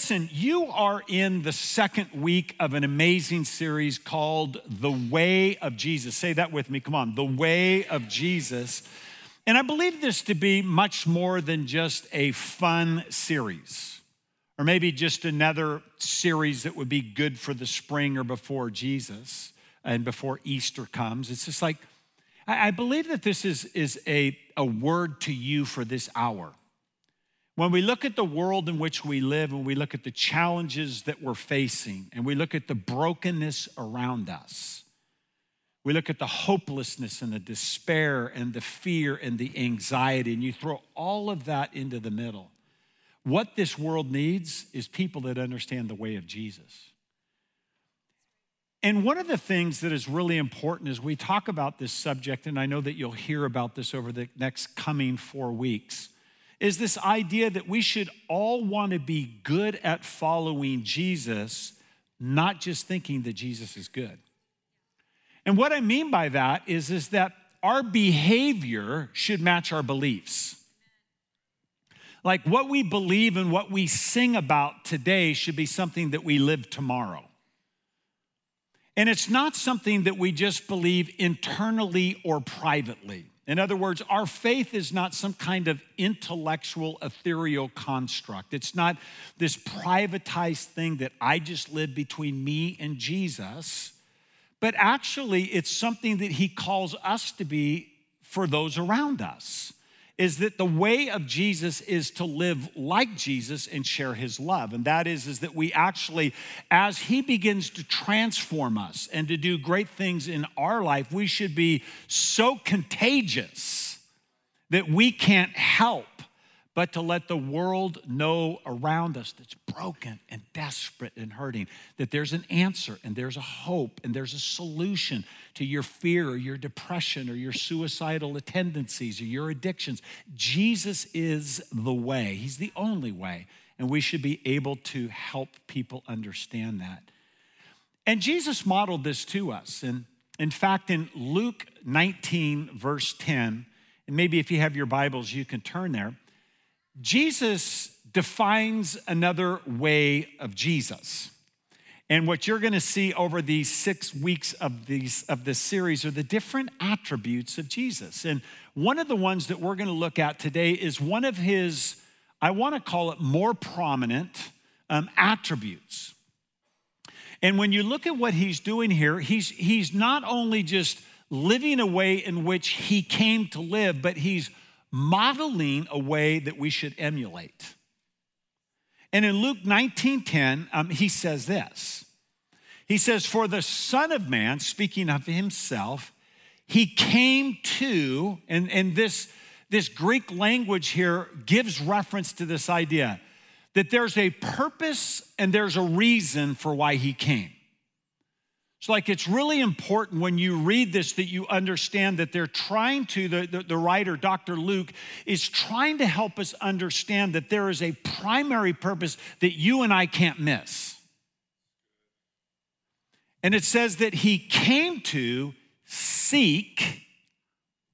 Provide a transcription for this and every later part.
Listen, you are in the second week of an amazing series called The Way of Jesus. Say that with me, come on, The Way of Jesus. And I believe this to be much more than just a fun series, or maybe just another series that would be good for the spring or before Jesus and before Easter comes. It's just like, I believe that this is, is a, a word to you for this hour. When we look at the world in which we live and we look at the challenges that we're facing and we look at the brokenness around us, we look at the hopelessness and the despair and the fear and the anxiety, and you throw all of that into the middle. What this world needs is people that understand the way of Jesus. And one of the things that is really important as we talk about this subject, and I know that you'll hear about this over the next coming four weeks, is this idea that we should all want to be good at following Jesus, not just thinking that Jesus is good. And what I mean by that is, is that our behavior should match our beliefs. Like what we believe and what we sing about today should be something that we live tomorrow. And it's not something that we just believe internally or privately. In other words, our faith is not some kind of intellectual, ethereal construct. It's not this privatized thing that I just live between me and Jesus, but actually, it's something that He calls us to be for those around us is that the way of Jesus is to live like Jesus and share his love. And that is, is that we actually, as he begins to transform us and to do great things in our life, we should be so contagious that we can't help but to let the world know around us that's broken and desperate and hurting that there's an answer and there's a hope and there's a solution to your fear or your depression or your suicidal tendencies or your addictions. Jesus is the way, He's the only way. And we should be able to help people understand that. And Jesus modeled this to us. And in fact, in Luke 19, verse 10, and maybe if you have your Bibles, you can turn there. Jesus defines another way of Jesus. And what you're going to see over these six weeks of, these, of this series are the different attributes of Jesus. And one of the ones that we're going to look at today is one of his, I want to call it more prominent um, attributes. And when you look at what he's doing here, he's, he's not only just living a way in which he came to live, but he's modeling a way that we should emulate. And in Luke 19:10, um, he says this. He says, For the Son of Man, speaking of himself, he came to, and, and this, this Greek language here gives reference to this idea that there's a purpose and there's a reason for why he came. It's like it's really important when you read this that you understand that they're trying to, the, the, the, writer, Dr. Luke, is trying to help us understand that there is a primary purpose that you and I can't miss. And it says that he came to seek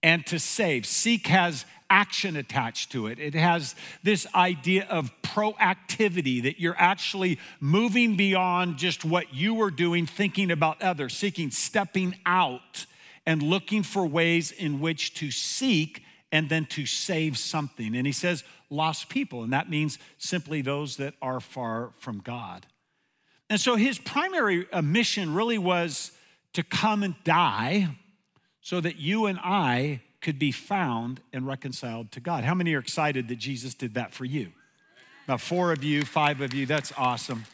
and to save. Seek has action attached to it. It has this idea of proactivity that you're actually moving beyond just what you were doing, thinking about others, seeking, stepping out, and looking for ways in which to seek and then to save something. And he says, lost people, and that means simply those that are far from God. And so his primary uh, mission really was to come and die so that you and I could be found and reconciled to God. How many are excited that Jesus did that for you? About four of you, five of you, that's awesome.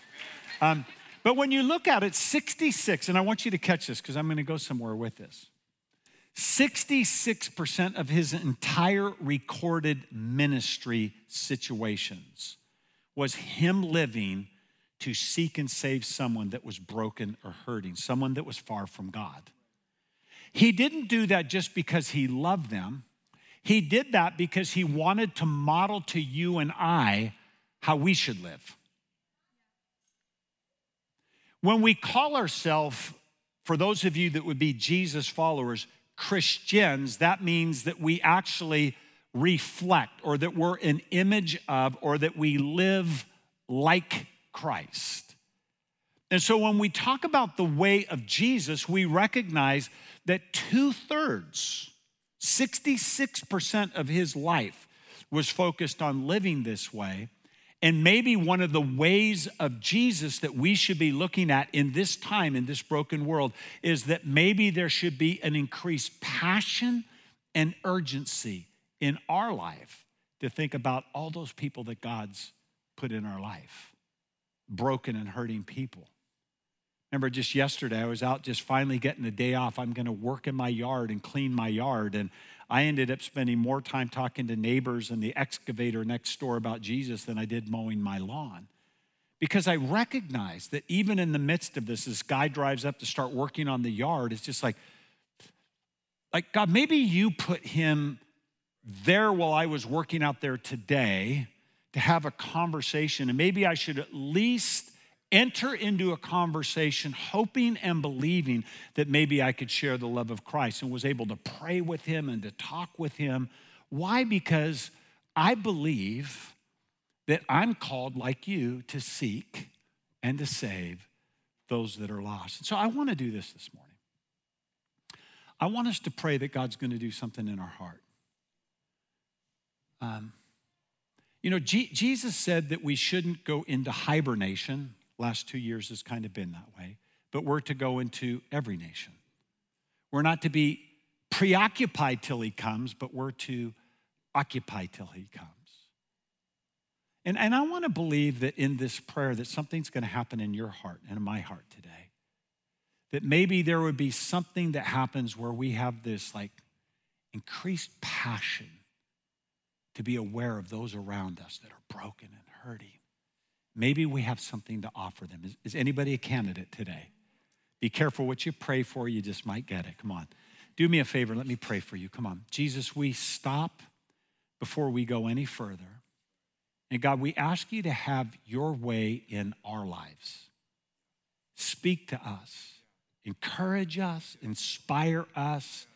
Um, but when you look at it, 66, and I want you to catch this because I'm going to go somewhere with this. 66% of his entire recorded ministry situations was him living to seek and save someone that was broken or hurting, someone that was far from God. He didn't do that just because he loved them. He did that because he wanted to model to you and I how we should live. When we call ourselves, for those of you that would be Jesus followers, Christians, that means that we actually reflect or that we're an image of or that we live like Christ. And so when we talk about the way of Jesus, we recognize that two thirds, 66% of his life was focused on living this way. And maybe one of the ways of Jesus that we should be looking at in this time, in this broken world, is that maybe there should be an increased passion and urgency in our life to think about all those people that God's put in our life broken and hurting people. Remember, just yesterday, I was out just finally getting a day off. I'm going to work in my yard and clean my yard. And I ended up spending more time talking to neighbors and the excavator next door about Jesus than I did mowing my lawn. Because I recognize that even in the midst of this, this guy drives up to start working on the yard. It's just like, like God, maybe you put him there while I was working out there today to have a conversation, and maybe I should at least enter into a conversation hoping and believing that maybe I could share the love of Christ and was able to pray with him and to talk with him. Why? Because I believe that I'm called, like you, to seek and to save those that are lost. And so I want to do this this morning. I want us to pray that God's going to do something in our heart. Um, you know, G- Jesus said that we shouldn't go into hibernation Last two years has kind of been that way. But we're to go into every nation. We're not to be preoccupied till he comes, but we're to occupy till he comes. And, and I want to believe that in this prayer that something's going to happen in your heart and in my heart today. That maybe there would be something that happens where we have this like increased passion to be aware of those around us that are broken and hurting maybe we have something to offer them. Is, is, anybody a candidate today? Be careful what you pray for, you just might get it. Come on. Do me a favor, let me pray for you. Come on. Jesus, we stop before we go any further. And God, we ask you to have your way in our lives. Speak to us, encourage us, inspire us,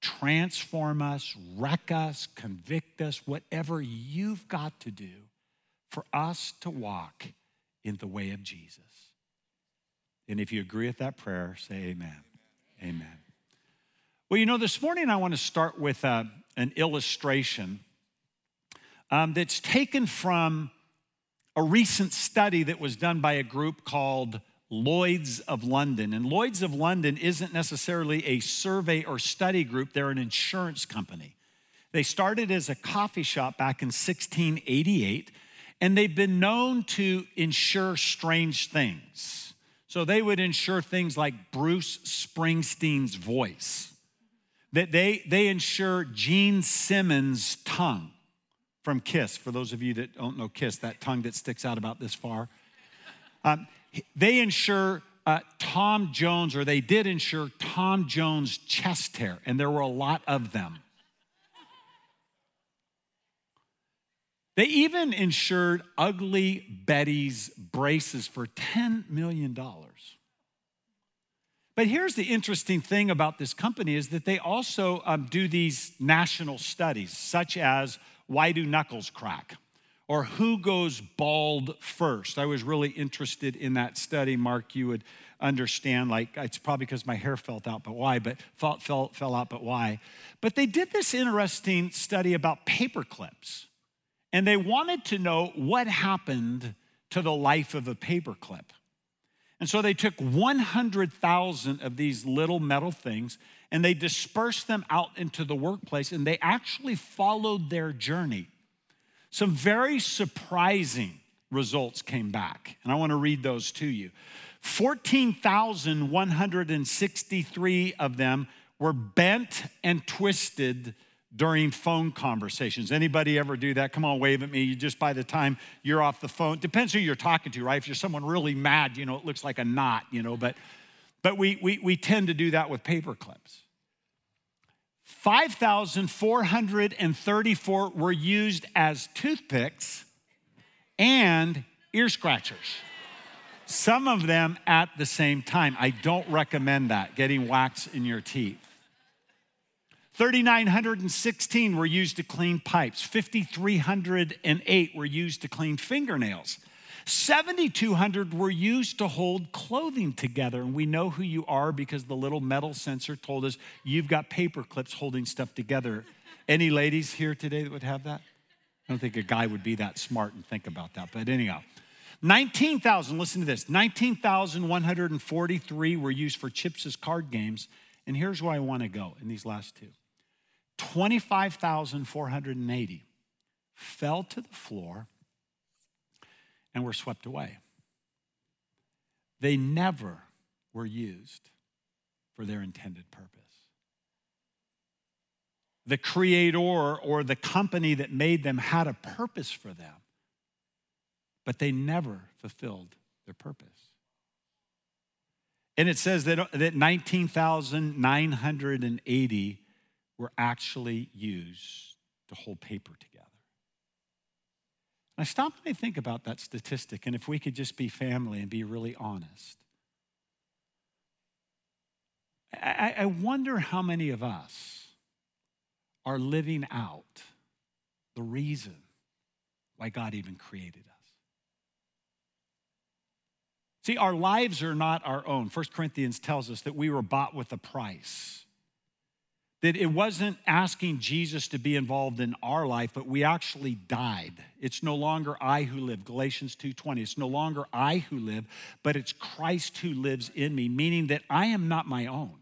transform us, wreck us, convict us, whatever you've got to do for us to walk in the way of Jesus. And if you agree with that prayer, say amen. Amen. Well, you know, this morning I want to start with uh, an illustration um, that's taken from a recent study that was done by a group called Lloyds of London. And Lloyds of London isn't necessarily a survey or study group, they're an insurance company. They started as a coffee shop back in 1688 and they've been known to insure strange things. So they would insure things like Bruce Springsteen's voice. That they, they insure Gene Simmons' tongue from Kiss. For those of you that don't know Kiss, that tongue that sticks out about this far. Um, they insure uh, Tom Jones, or they did insure Tom Jones' chest hair, and there were a lot of them. They even insured Ugly Betty's braces for $10 million. But here's the interesting thing about this company is that they also um, do these national studies, such as why do knuckles crack? Or who goes bald first? I was really interested in that study. Mark, you would understand, like, it's probably because my hair fell out, but why? But fell, fell, fell out, but why? But they did this interesting study about paper clips. And they wanted to know what happened to the life of a paperclip. And so they took 100,000 of these little metal things and they dispersed them out into the workplace and they actually followed their journey. Some very surprising results came back, and I want to read those to you. 14,163 of them were bent and twisted during phone conversations. Anybody ever do that? Come on, wave at me. You just by the time you're off the phone, depends who you're talking to, right? If you're someone really mad, you know, it looks like a knot, you know, but but we we, we tend to do that with paper clips. 5,434 were used as toothpicks and ear scratchers. Some of them at the same time. I don't recommend that, getting wax in your teeth. 3,916 were used to clean pipes. 5,308 were used to clean fingernails. 7,200 were used to hold clothing together. And we know who you are because the little metal sensor told us you've got paper clips holding stuff together. Any ladies here today that would have that? I don't think a guy would be that smart and think about that. But anyhow, 19,000, listen to this 19,143 were used for Chips' card games. And here's where I want to go in these last two 25,480 fell to the floor and were swept away. They never were used for their intended purpose. The creator or the company that made them had a purpose for them, but they never fulfilled their purpose. And it says that, that 19,980 were actually used to hold paper together. And I stop and I think about that statistic, and if we could just be family and be really honest. I, I wonder how many of us are living out the reason why God even created us. See, our lives are not our own. 1 Corinthians tells us that we were bought with a price that it wasn't asking Jesus to be involved in our life, but we actually died. It's no longer I who live, Galatians 2:20. It's no longer I who live, but it's Christ who lives in me, meaning that I am not my own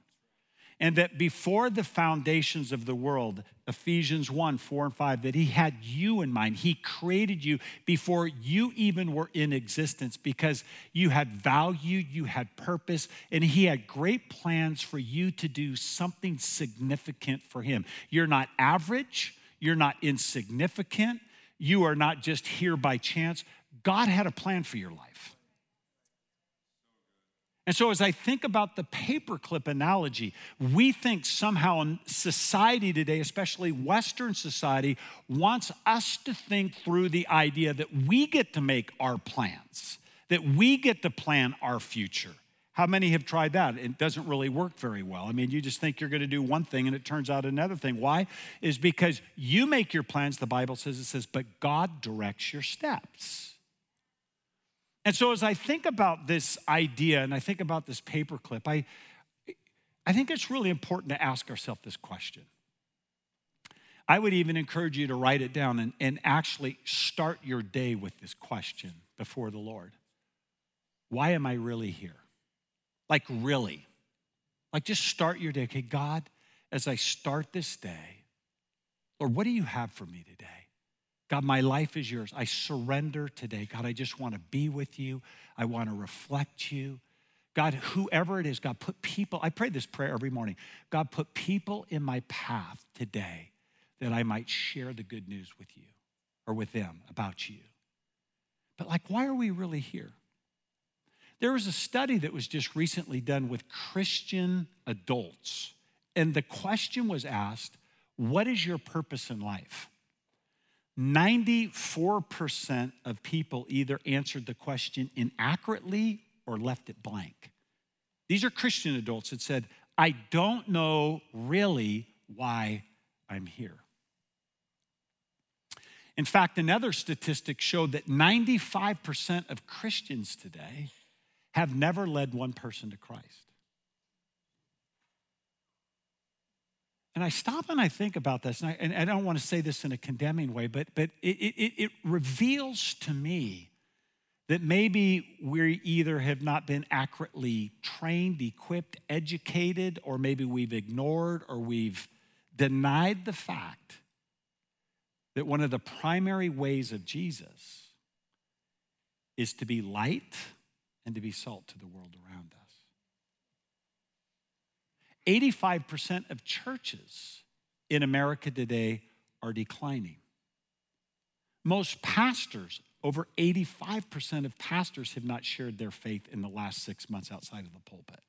and that before the foundations of the world, Ephesians 1 4 and 5, that He had you in mind. He created you before you even were in existence because you had value, you had purpose, and He had great plans for you to do something significant for Him. You're not average, you're not insignificant, you are not just here by chance. God had a plan for your life. And so, as I think about the paperclip analogy, we think somehow in society today, especially Western society, wants us to think through the idea that we get to make our plans, that we get to plan our future. How many have tried that? It doesn't really work very well. I mean, you just think you're going to do one thing and it turns out another thing. Why? Is because you make your plans, the Bible says, it says, but God directs your steps. And so as I think about this idea and I think about this paperclip, I, I think it's really important to ask ourselves this question. I would even encourage you to write it down and, and actually start your day with this question before the Lord. Why am I really here? Like, really? Like, just start your day. Okay, God, as I start this day, Lord, what do you have for me today? God, my life is yours. I surrender today. God, I just want to be with you. I want to reflect you. God, whoever it is, God, put people, I pray this prayer every morning. God, put people in my path today that I might share the good news with you or with them about you. But, like, why are we really here? There was a study that was just recently done with Christian adults, and the question was asked What is your purpose in life? 94% of people either answered the question inaccurately or left it blank. These are Christian adults that said, I don't know really why I'm here. In fact, another statistic showed that 95% of Christians today have never led one person to Christ. And I stop and I think about this, and I, and I don't want to say this in a condemning way, but, but it, it, it reveals to me that maybe we either have not been accurately trained, equipped, educated, or maybe we've ignored or we've denied the fact that one of the primary ways of Jesus is to be light and to be salt to the world around us. 85% of churches in America today are declining. Most pastors, over 85% of pastors, have not shared their faith in the last six months outside of the pulpit.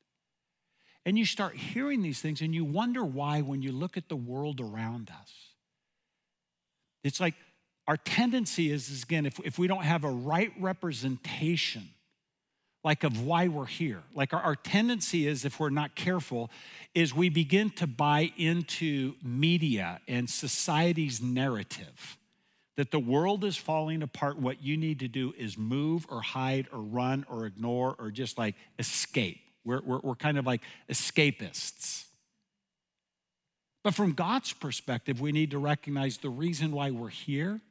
And you start hearing these things and you wonder why when you look at the world around us. It's like our tendency is, is again, if, if we don't have a right representation like of why we're here. Like our, our, tendency is, if we're not careful, is we begin to buy into media and society's narrative that the world is falling apart, what you need to do is move or hide or run or ignore or just like escape. We're, we're, we're kind of like escapists. But from God's perspective, we need to recognize the reason why we're here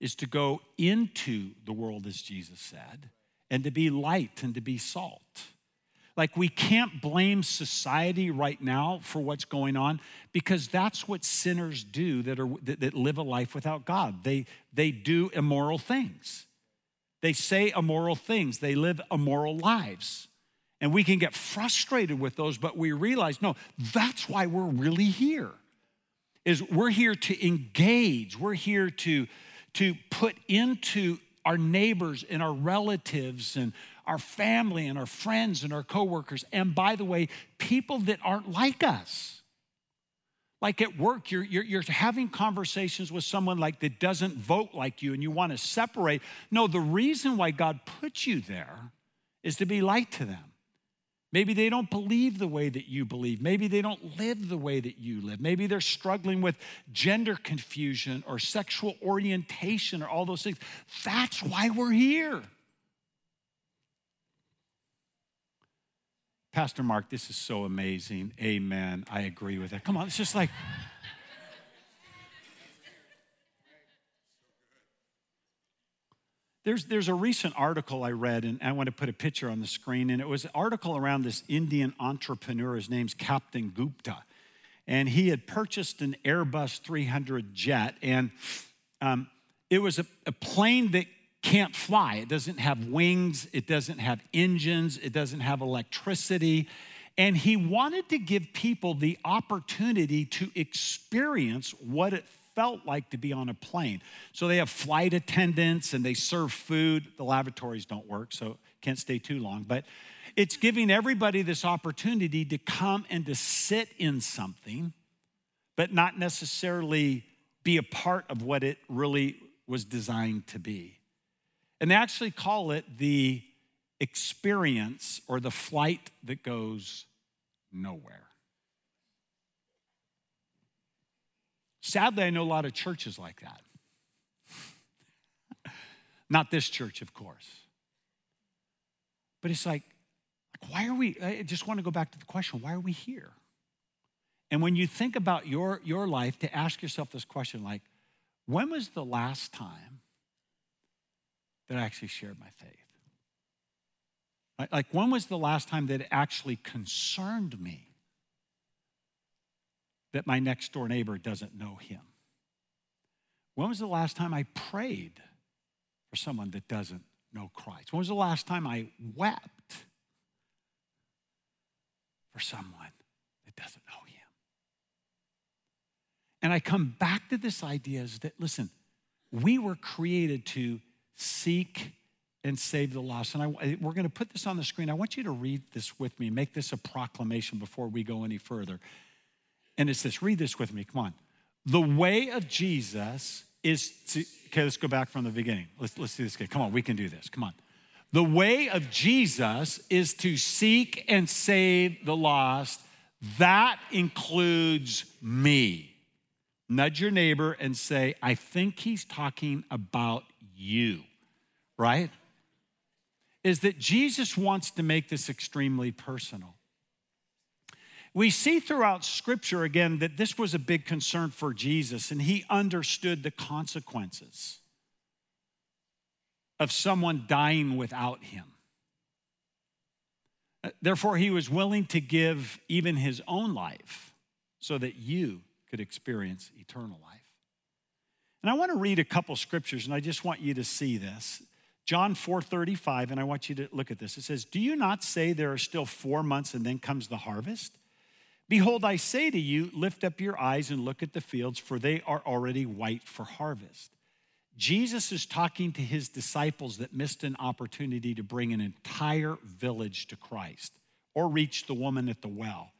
is to go into the world, as Jesus said, and to be light and to be salt. Like, we can't blame society right now for what's going on because that's what sinners do that, are, that, that live a life without God. They, they do immoral things, they say immoral things, they live immoral lives. And we can get frustrated with those, but we realize no, that's why we're really here. Is we're here to engage, we're here to, to put into our neighbors and our relatives and our family and our friends and our coworkers. And by the way, people that aren't like us. Like at work, you're, you're, you're, having conversations with someone like that doesn't vote like you and you want to separate. No, the reason why God put you there is to be light to them. Maybe they don't believe the way that you believe. Maybe they don't live the way that you live. Maybe they're struggling with gender confusion or sexual orientation or all those things. That's why we're here. Pastor Mark, this is so amazing. Amen. I agree with that. Come on, it's just like. There's, there's a recent article I read, and I want to put a picture on the screen, and it was an article around this Indian entrepreneur. His name's Captain Gupta. And he had purchased an Airbus 300 jet, and um, it was a, a plane that can't fly. It doesn't have wings, it doesn't have engines, it doesn't have electricity. And he wanted to give people the opportunity to experience what it felt like to be on a plane. So they have flight attendants and they serve food. The lavatories don't work, so can't stay too long. But it's giving everybody this opportunity to come and to sit in something, but not necessarily be a part of what it really was designed to be. And they actually call it the experience or the flight that goes nowhere. Sadly, I know a lot of churches like that. Not this church, of course. But it's like, like, why are we? I just want to go back to the question why are we here? And when you think about your, your life, to ask yourself this question like, when was the last time that I actually shared my faith? Like, when was the last time that it actually concerned me that my next door neighbor doesn't know him? When was the last time I prayed for someone that doesn't know Christ? When was the last time I wept for someone that doesn't know him? And I come back to this idea is that, listen, we were created to seek and save the lost. And I, we're going to put this on the screen. I want you to read this with me, make this a proclamation before we go any further. And it's this read this with me, come on. The way of Jesus is to, okay, let's go back from the beginning. Let's, let's do this again. Come on, we can do this. Come on. The way of Jesus is to seek and save the lost. That includes me. Nudge your neighbor and say, I think he's talking about you, right? Is that Jesus wants to make this extremely personal. We see throughout Scripture again that this was a big concern for Jesus, and he understood the consequences of someone dying without him. Uh, therefore, he was willing to give even his own life so that you could experience eternal life. And I want to read a couple scriptures, and I just want you to see this. John 4:35, and I want you to look at this. It says, Do you not say there are still four months and then comes the harvest? Behold, I say to you, lift up your eyes and look at the fields, for they are already white for harvest. Jesus is talking to his disciples that missed an opportunity to bring an entire village to Christ or reach the woman at the well.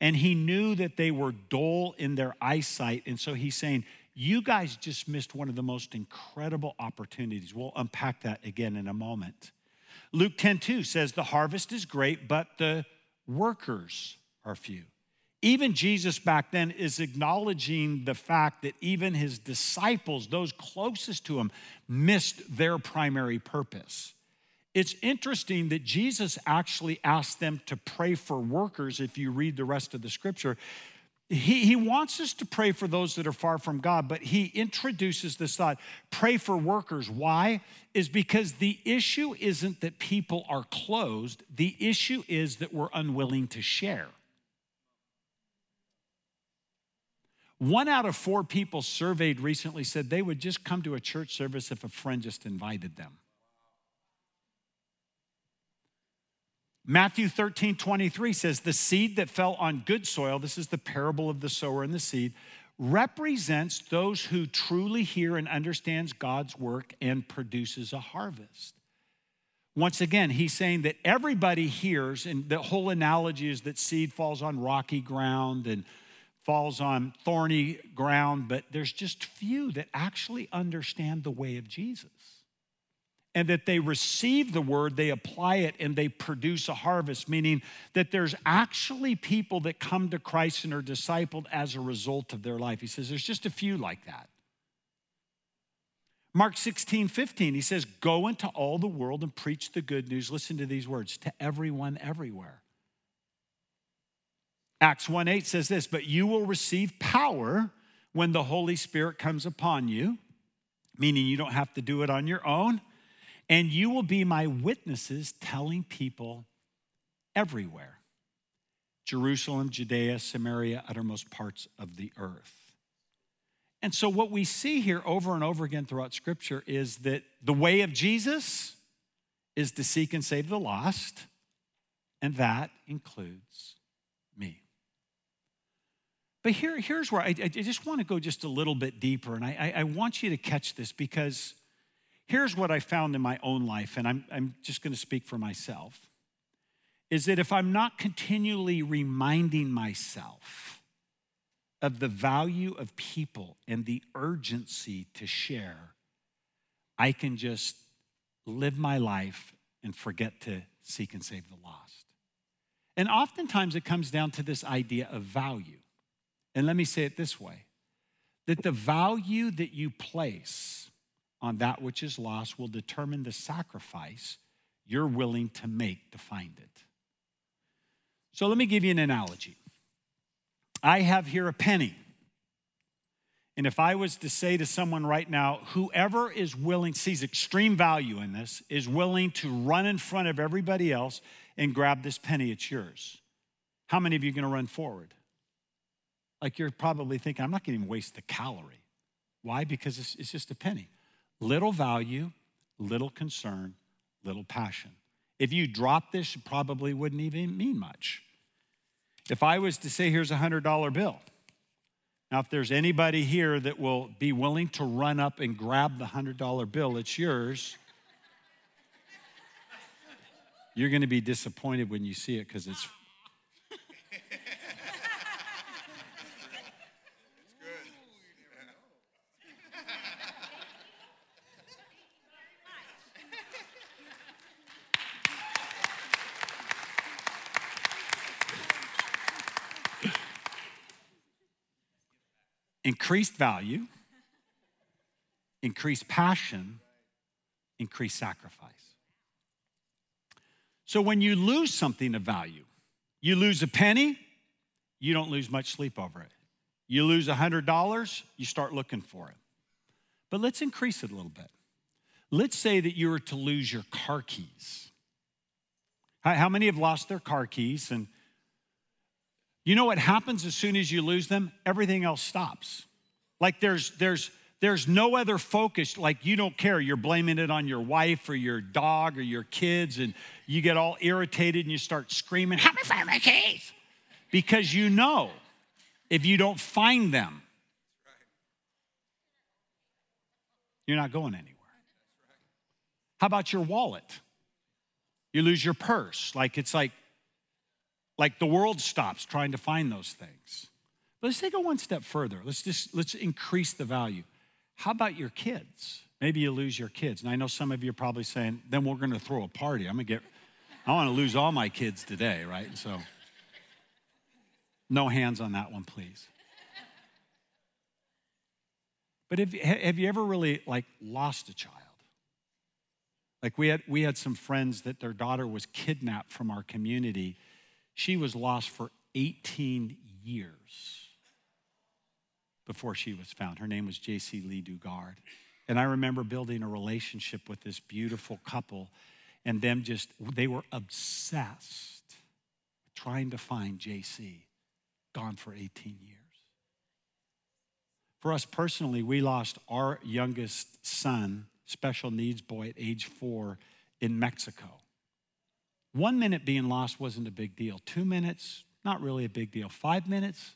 And he knew that they were dull in their eyesight. And so he's saying, you guys just missed one of the most incredible opportunities. We'll unpack that again in a moment. Luke 10 2 says, The harvest is great, but the workers are few. Even Jesus back then is acknowledging the fact that even his disciples, those closest to him, missed their primary purpose. It's interesting that Jesus actually asked them to pray for workers if you read the rest of the scripture. He, he wants us to pray for those that are far from God, but he introduces this thought pray for workers. Why? Is because the issue isn't that people are closed, the issue is that we're unwilling to share. One out of four people surveyed recently said they would just come to a church service if a friend just invited them. Matthew 13, 23 says, The seed that fell on good soil, this is the parable of the sower and the seed, represents those who truly hear and understands God's work and produces a harvest. Once again, he's saying that everybody hears, and the whole analogy is that seed falls on rocky ground and falls on thorny ground, but there's just few that actually understand the way of Jesus. And that they receive the word, they apply it, and they produce a harvest, meaning that there's actually people that come to Christ and are discipled as a result of their life. He says there's just a few like that. Mark 16, 15, he says, Go into all the world and preach the good news. Listen to these words to everyone everywhere. Acts 1 8 says this, but you will receive power when the Holy Spirit comes upon you, meaning you don't have to do it on your own, and you will be my witnesses telling people everywhere Jerusalem, Judea, Samaria, uttermost parts of the earth. And so, what we see here over and over again throughout Scripture is that the way of Jesus is to seek and save the lost, and that includes me. But here, here's where I, I just want to go just a little bit deeper, and I, I want you to catch this because here's what I found in my own life, and I'm, I'm just going to speak for myself, is that if I'm not continually reminding myself of the value of people and the urgency to share, I can just live my life and forget to seek and save the lost. And oftentimes it comes down to this idea of value. And let me say it this way that the value that you place on that which is lost will determine the sacrifice you're willing to make to find it. So let me give you an analogy. I have here a penny. And if I was to say to someone right now, whoever is willing, sees extreme value in this, is willing to run in front of everybody else and grab this penny, it's yours. How many of you are going to run forward? Like you're probably thinking, I'm not going to even waste the calorie. Why? Because it's, it's just a penny. Little value, little concern, little passion. If you drop this, it probably wouldn't even mean much. If I was to say, here's a $100 bill, now, if there's anybody here that will be willing to run up and grab the $100 bill, it's yours. You're going to be disappointed when you see it because it's increased value, increased passion, increased sacrifice. So when you lose something of value, you lose a penny, you don't lose much sleep over it. You lose a $100, you start looking for it. But let's increase it a little bit. Let's say that you were to lose your car keys. How many have lost their car keys? And you know what happens as soon as you lose them? Everything else stops. Like there's there's there's no other focus. Like you don't care. You're blaming it on your wife or your dog or your kids and you get all irritated and you start screaming help me find my keys! Because you know if you don't find them you're not going anywhere. How about your wallet? You lose your purse. Like it's like like the world stops trying to find those things but let's take it one step further. Let's just let's increase the value. How about your kids? Maybe you lose your kids. And I know some of you are probably saying, then we're gonna throw a party. I'm gonna get, I wanna lose all my kids today, right? so No hands on that one, please. But have, have you ever really like lost a child? Like we had, we had some friends that their daughter was kidnapped from our community. She was lost for 18 years before she was found. Her name was Jaycee Lee Dugard. And I remember building a relationship with this beautiful couple and them just, they were obsessed trying to find Jaycee, gone for 18 years. For us personally, we lost our youngest son, special needs boy at age four, in Mexico. One minute being lost wasn't a big deal. Two minutes, not really a big deal. Five minutes,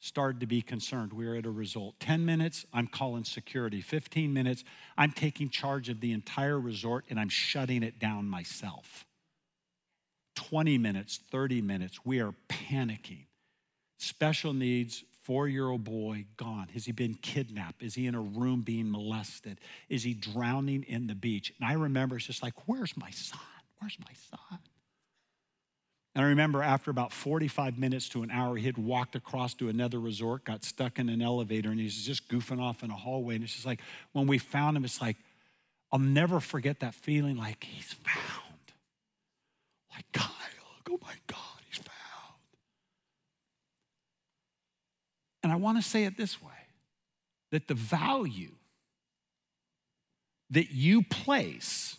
started to be concerned. We were at a resort. 10 minutes, I'm calling security. 15 minutes, I'm taking charge of the entire resort and I'm shutting it down myself. 20 minutes, 30 minutes, we are panicking. Special needs, four year old boy gone? Has he been kidnapped? Is he in a room being molested? Is he drowning in the beach? And I remember it's just like, where's my son? Where's my son? And I remember after about 45 minutes to an hour, he had walked across to another resort, got stuck in an elevator, and he's just goofing off in a hallway. And it's just like, when we found him, it's like, I'll never forget that feeling like he's found. Like, Kyle, oh my God. He's found. And I want to say it this way that the value that you place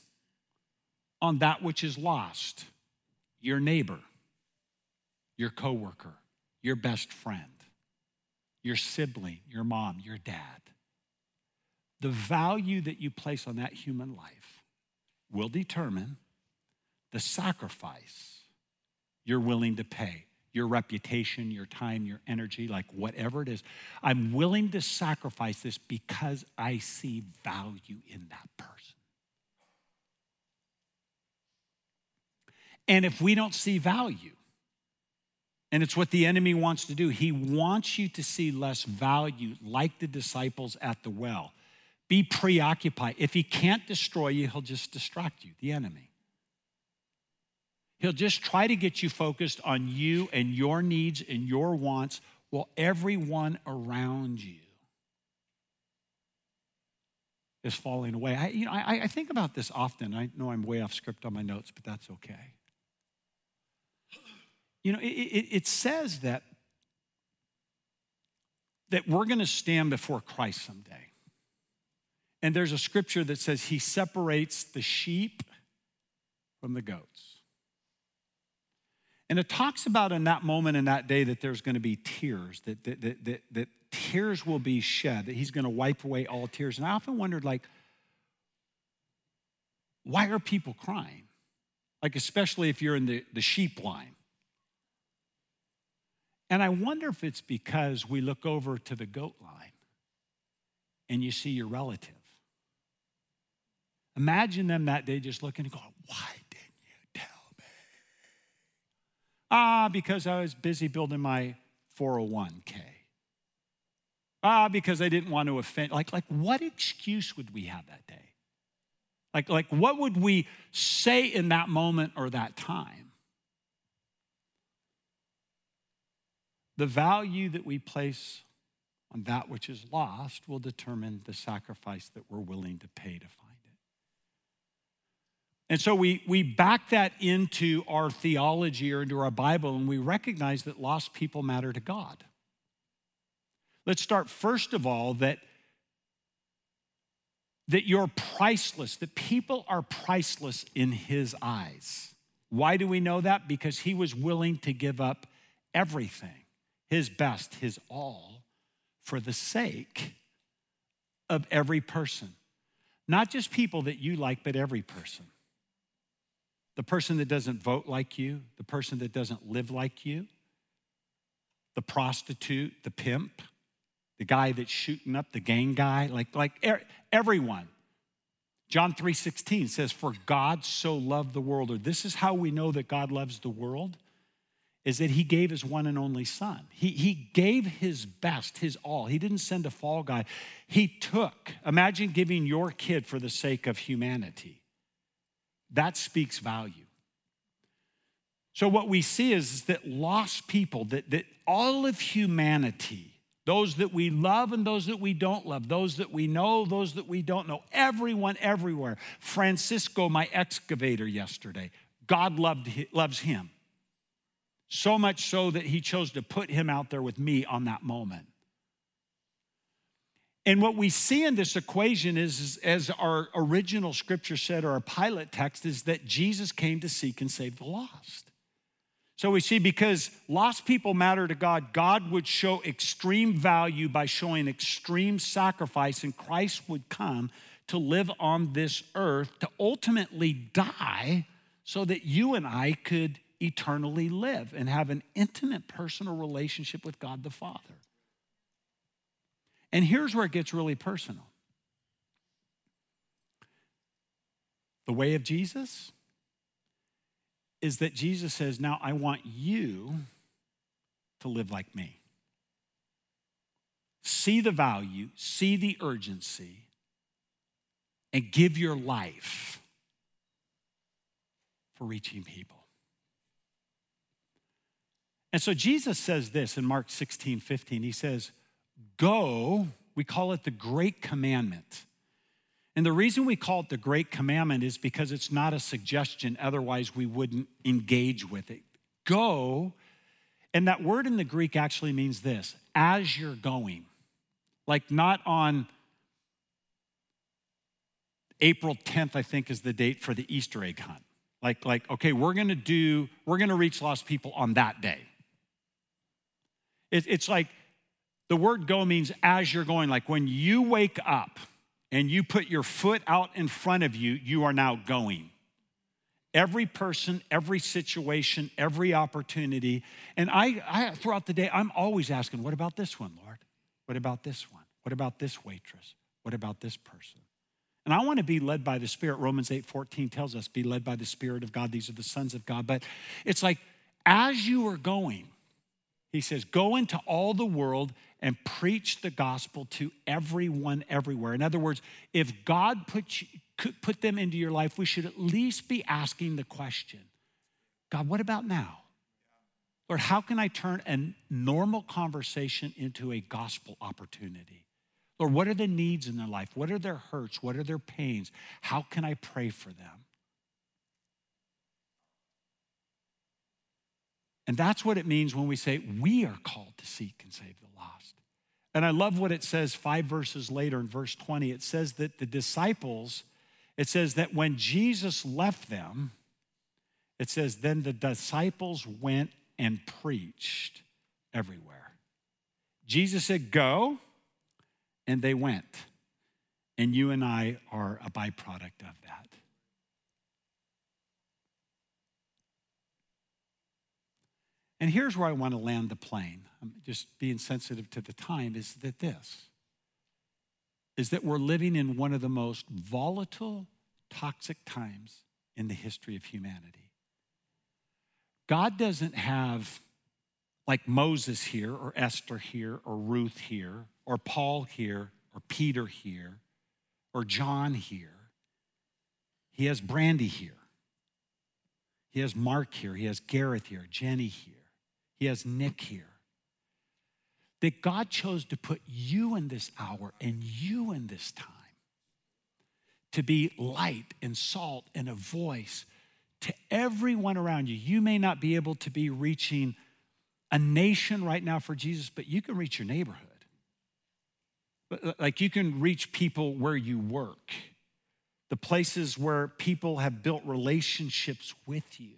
on that which is lost, your neighbor, your coworker, your best friend, your sibling, your mom, your dad, the value that you place on that human life will determine the sacrifice you're willing to pay your reputation, your time, your energy, like whatever it is. I'm willing to sacrifice this because I see value in that person. And if we don't see value, and it's what the enemy wants to do, he wants you to see less value, like the disciples at the well. Be preoccupied. If he can't destroy you, he'll just distract you, the enemy. He'll just try to get you focused on you and your needs and your wants while everyone around you is falling away. I, you know, I, I think about this often. I know I'm way off script on my notes, but that's okay. You know, it, it, it says that, that we're going to stand before Christ someday. And there's a scripture that says he separates the sheep from the goats. And it talks about in that moment, in that day, that there's going to be tears, that, that, that, that, that tears will be shed, that he's going to wipe away all tears. And I often wondered, like, why are people crying? Like, especially if you're in the, the sheep line. And I wonder if it's because we look over to the goat line and you see your relative. Imagine them that day just looking and going, why didn't you tell me? Ah, because I was busy building my 401k. Ah, because I didn't want to offend. Like, like what excuse would we have that day? Like, like what would we say in that moment or that time? The value that we place on that which is lost will determine the sacrifice that we're willing to pay to find. It. And so we, we back that into our theology or into our Bible, and we recognize that lost people matter to God. Let's start first of all that, that you're priceless, that people are priceless in his eyes. Why do we know that? Because he was willing to give up everything, his best, his all, for the sake of every person. Not just people that you like, but every person the person that doesn't vote like you, the person that doesn't live like you, the prostitute, the pimp, the guy that's shooting up, the gang guy, like, like everyone. John 3:16 says, For God so loved the world, or this is how we know that God loves the world, is that he gave his one and only son. He, he gave his best, his all. He didn't send a fall guy. He took, imagine giving your kid for the sake of humanity. That speaks value. So, what we see is, that lost people, that, that all of humanity, those that we love and those that we don't love, those that we know, those that we don't know, everyone, everywhere. Francisco, my excavator yesterday, God loved, loves him. So much so that he chose to put him out there with me on that moment. And what we see in this equation is, is, as our original scripture said, or our pilot text, is that Jesus came to seek and save the lost. So we see because lost people matter to God, God would show extreme value by showing extreme sacrifice, and Christ would come to live on this earth to ultimately die so that you and I could eternally live and have an intimate personal relationship with God the Father. And here's where it gets really personal the way of Jesus is that Jesus says, Now I want you to live like me. See the value, see the urgency, and give your life for reaching people. And so Jesus says this in Mark 16, 15. He says, Go, we call it the Great Commandment. And the reason we call it the Great Commandment is because it's not a suggestion, otherwise, we wouldn't engage with it. Go, and that word in the Greek actually means this as you're going, like not on April 10th, I think is the date for the Easter egg hunt. Like, like, okay, we're gonna do, we're gonna reach lost people on that day. It, it's like the word go means as you're going, like when you wake up and you put your foot out in front of you, you are now going. Every person, every situation, every opportunity. And I, I, throughout the day, I'm always asking, what about this one, Lord? What about this one? What about this waitress? What about this person? And I want to be led by the Spirit. Romans 8 14 tells us, be led by the Spirit of God. These are the sons of God. But it's like, as you are going, he says, Go into all the world and preach the gospel to everyone everywhere. In other words, if God put, you, put them into your life, we should at least be asking the question God, what about now? Lord, how can I turn a normal conversation into a gospel opportunity? Lord, what are the needs in their life? What are their hurts? What are their pains? How can I pray for them? And that's what it means when we say we are called to seek and save the lost. And I love what it says five verses later in verse 20. It says that the disciples, it says that when Jesus left them, it says, then the disciples went and preached everywhere. Jesus said, go, and they went. And you and I are a byproduct of that. And here's where I want to land the plane. I'm just being sensitive to the time is that this is that we're living in one of the most volatile, toxic times in the history of humanity. God doesn't have like Moses here, or Esther here, or Ruth here, or Paul here, or Peter here, or John here. He has Brandy here. He has Mark here. He has Gareth here, Jenny here. He has Nick here. That God chose to put you in this hour and you in this time to be light and salt and a voice to everyone around you. You may not be able to be reaching a nation right now for Jesus, but you can reach your neighborhood. Like you can reach people where you work, the places where people have built relationships with you.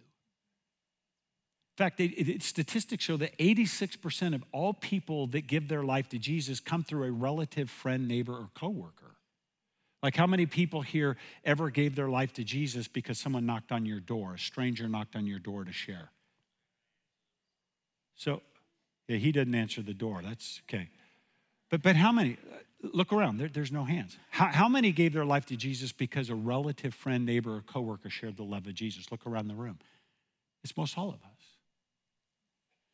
In fact, it, it, statistics show that 86% of all people that give their life to Jesus come through a relative, friend, neighbor, or coworker. Like, how many people here ever gave their life to Jesus because someone knocked on your door, a stranger knocked on your door to share? So, yeah, he didn't answer the door. That's okay. But, but how many? Look around, there, there's no hands. How, how many gave their life to Jesus because a relative, friend, neighbor, or coworker shared the love of Jesus? Look around the room. It's most all of us.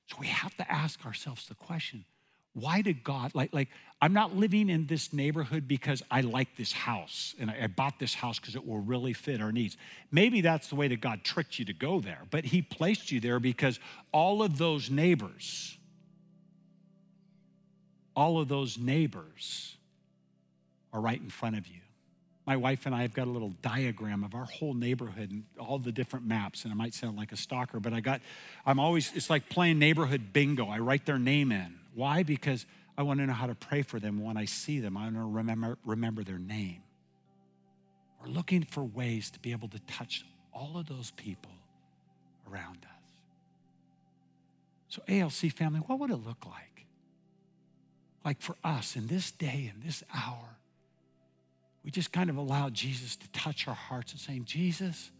So we have to ask ourselves the question why did God, like, like I'm not living in this neighborhood because I like this house and I, I bought this house because it will really fit our needs. Maybe that's the way that God tricked you to go there, but He placed you there because all of those neighbors, all of those neighbors are right in front of you. My wife and I have got a little diagram of our whole neighborhood and all the different maps, and it might sound like a stalker, but I got, I'm always, it's like playing neighborhood bingo. I write their name in. Why? Because I want to know how to pray for them when I see them. I want to remember, remember their name. We're looking for ways to be able to touch all of those people around us. So, ALC family, what would it look like? Like for us in this day, in this hour, we just kind of allow Jesus to touch our hearts and saying, Jesus,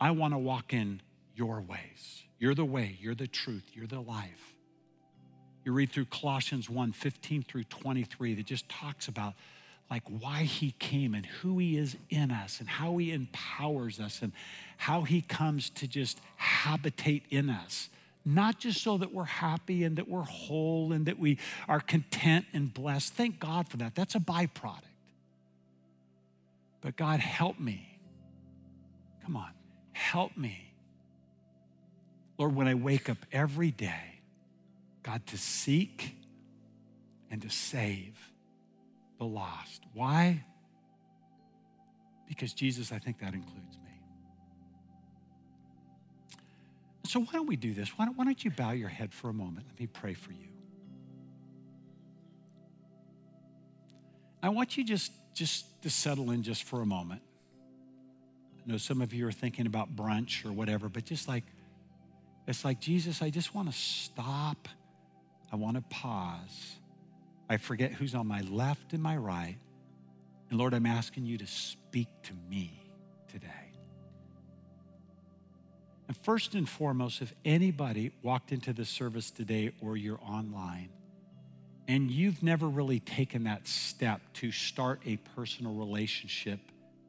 I want to walk in your ways. You're the way, you're the truth, you're the life. You read through Colossians 1 15 through 23 that just talks about like why he came and who he is in us and how he empowers us and how he comes to just habitate in us. Not just so that we're happy and that we're whole and that we are content and blessed. Thank God for that. That's a byproduct. But God, help me. Come on, help me. Lord, when I wake up every day, God, to seek and to save the lost. Why? Because Jesus, I think that includes me. So, why don't we do this? Why don't, why don't you bow your head for a moment? Let me pray for you. I want you just, just to settle in just for a moment. I know some of you are thinking about brunch or whatever, but just like, it's like, Jesus, I just want to stop I want to pause. I forget who's on my left and my right. And Lord, I'm asking you to speak to me today. And first and foremost, if anybody walked into the service today or you're online and you've never really taken that step to start a personal relationship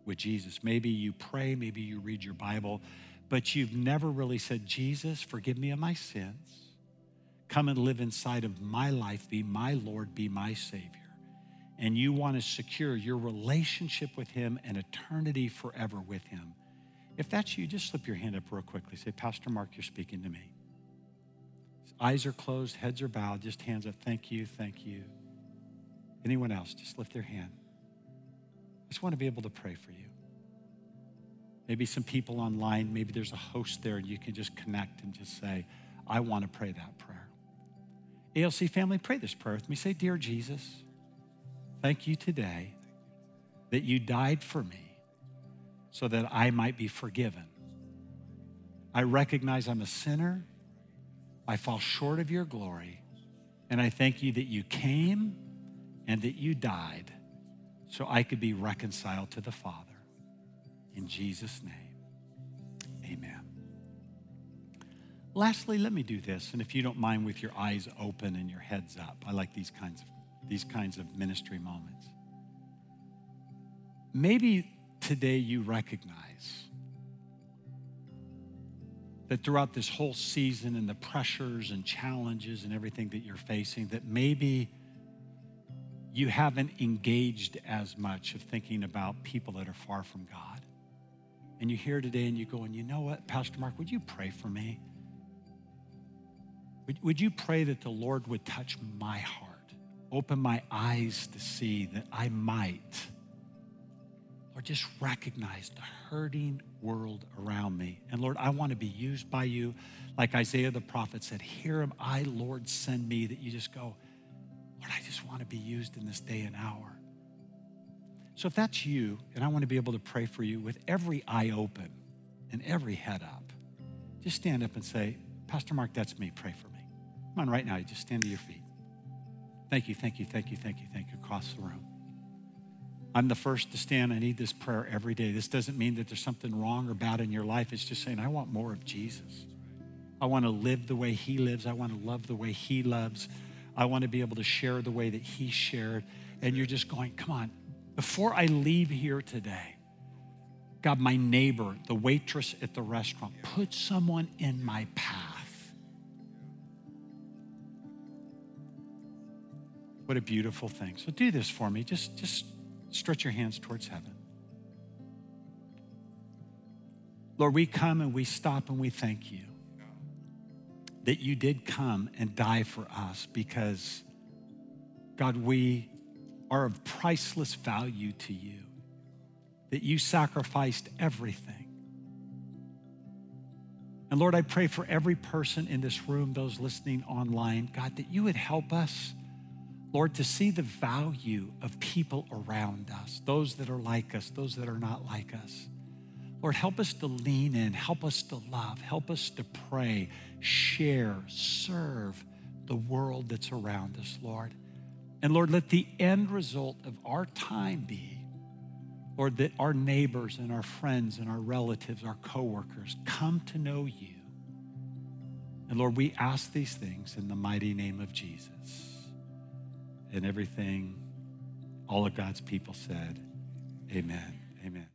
with Jesus, maybe you pray, maybe you read your Bible, but you've never really said, Jesus, forgive me of my sins. Come and live inside of my life, be my Lord, be my Savior. And you want to secure your relationship with Him and eternity forever with Him. If that's you, just slip your hand up real quickly. Say, Pastor Mark, you're speaking to me. Eyes are closed, heads are bowed, just hands up. Thank you, thank you. Anyone else, just lift their hand. I just want to be able to pray for you. Maybe some people online, maybe there's a host there and you can just connect and just say, I want to pray that prayer. ALC family, pray this prayer with me. Say, Dear Jesus, thank you today that you died for me so that I might be forgiven. I recognize I'm a sinner. I fall short of your glory. And I thank you that you came and that you died so I could be reconciled to the Father. In Jesus' name, amen. Lastly, let me do this, and if you don't mind with your eyes open and your heads up, I like these kinds of these kinds of ministry moments. Maybe today you recognize that throughout this whole season and the pressures and challenges and everything that you're facing, that maybe you haven't engaged as much of thinking about people that are far from God. And you're here today and you go, and you know what, Pastor Mark, would you pray for me? Would, would you pray that the Lord would touch my heart, open my eyes to see that I might, or just recognize the hurting world around me. And Lord, I want to be used by you. Like Isaiah the prophet said, Here am I, Lord, send me. That you just go, Lord, I just want to be used in this day and hour. So if that's you, and I want to be able to pray for you with every eye open and every head up, just stand up and say, Pastor Mark, that's me. Pray for me. Come on, right now, you just stand to your feet. Thank you, thank you, thank you, thank you, thank you across the room. I'm the first to stand. I need this prayer every day. This doesn't mean that there's something wrong or bad in your life. It's just saying, I want more of Jesus. I want to live the way he lives. I want to love the way he loves. I want to be able to share the way that he shared. And you're just going, come on, before I leave here today, God, my neighbor, the waitress at the restaurant, put someone in my path What a beautiful thing. So do this for me. Just, just stretch your hands towards heaven. Lord, we come and we stop and we thank you that you did come and die for us because, God, we are of priceless value to you, that you sacrificed everything. And Lord, I pray for every person in this room, those listening online, God, that you would help us, Lord, to see the value of people around us, those that are like us, those that are not like us. Lord, help us to lean in, help us to love, help us to pray, share, serve the world that's around us, Lord. And Lord, let the end result of our time be, Lord, that our neighbors and our friends and our relatives, our coworkers come to know you. And Lord, we ask these things in the mighty name of Jesus. And everything, all of God's people said, Amen. Amen.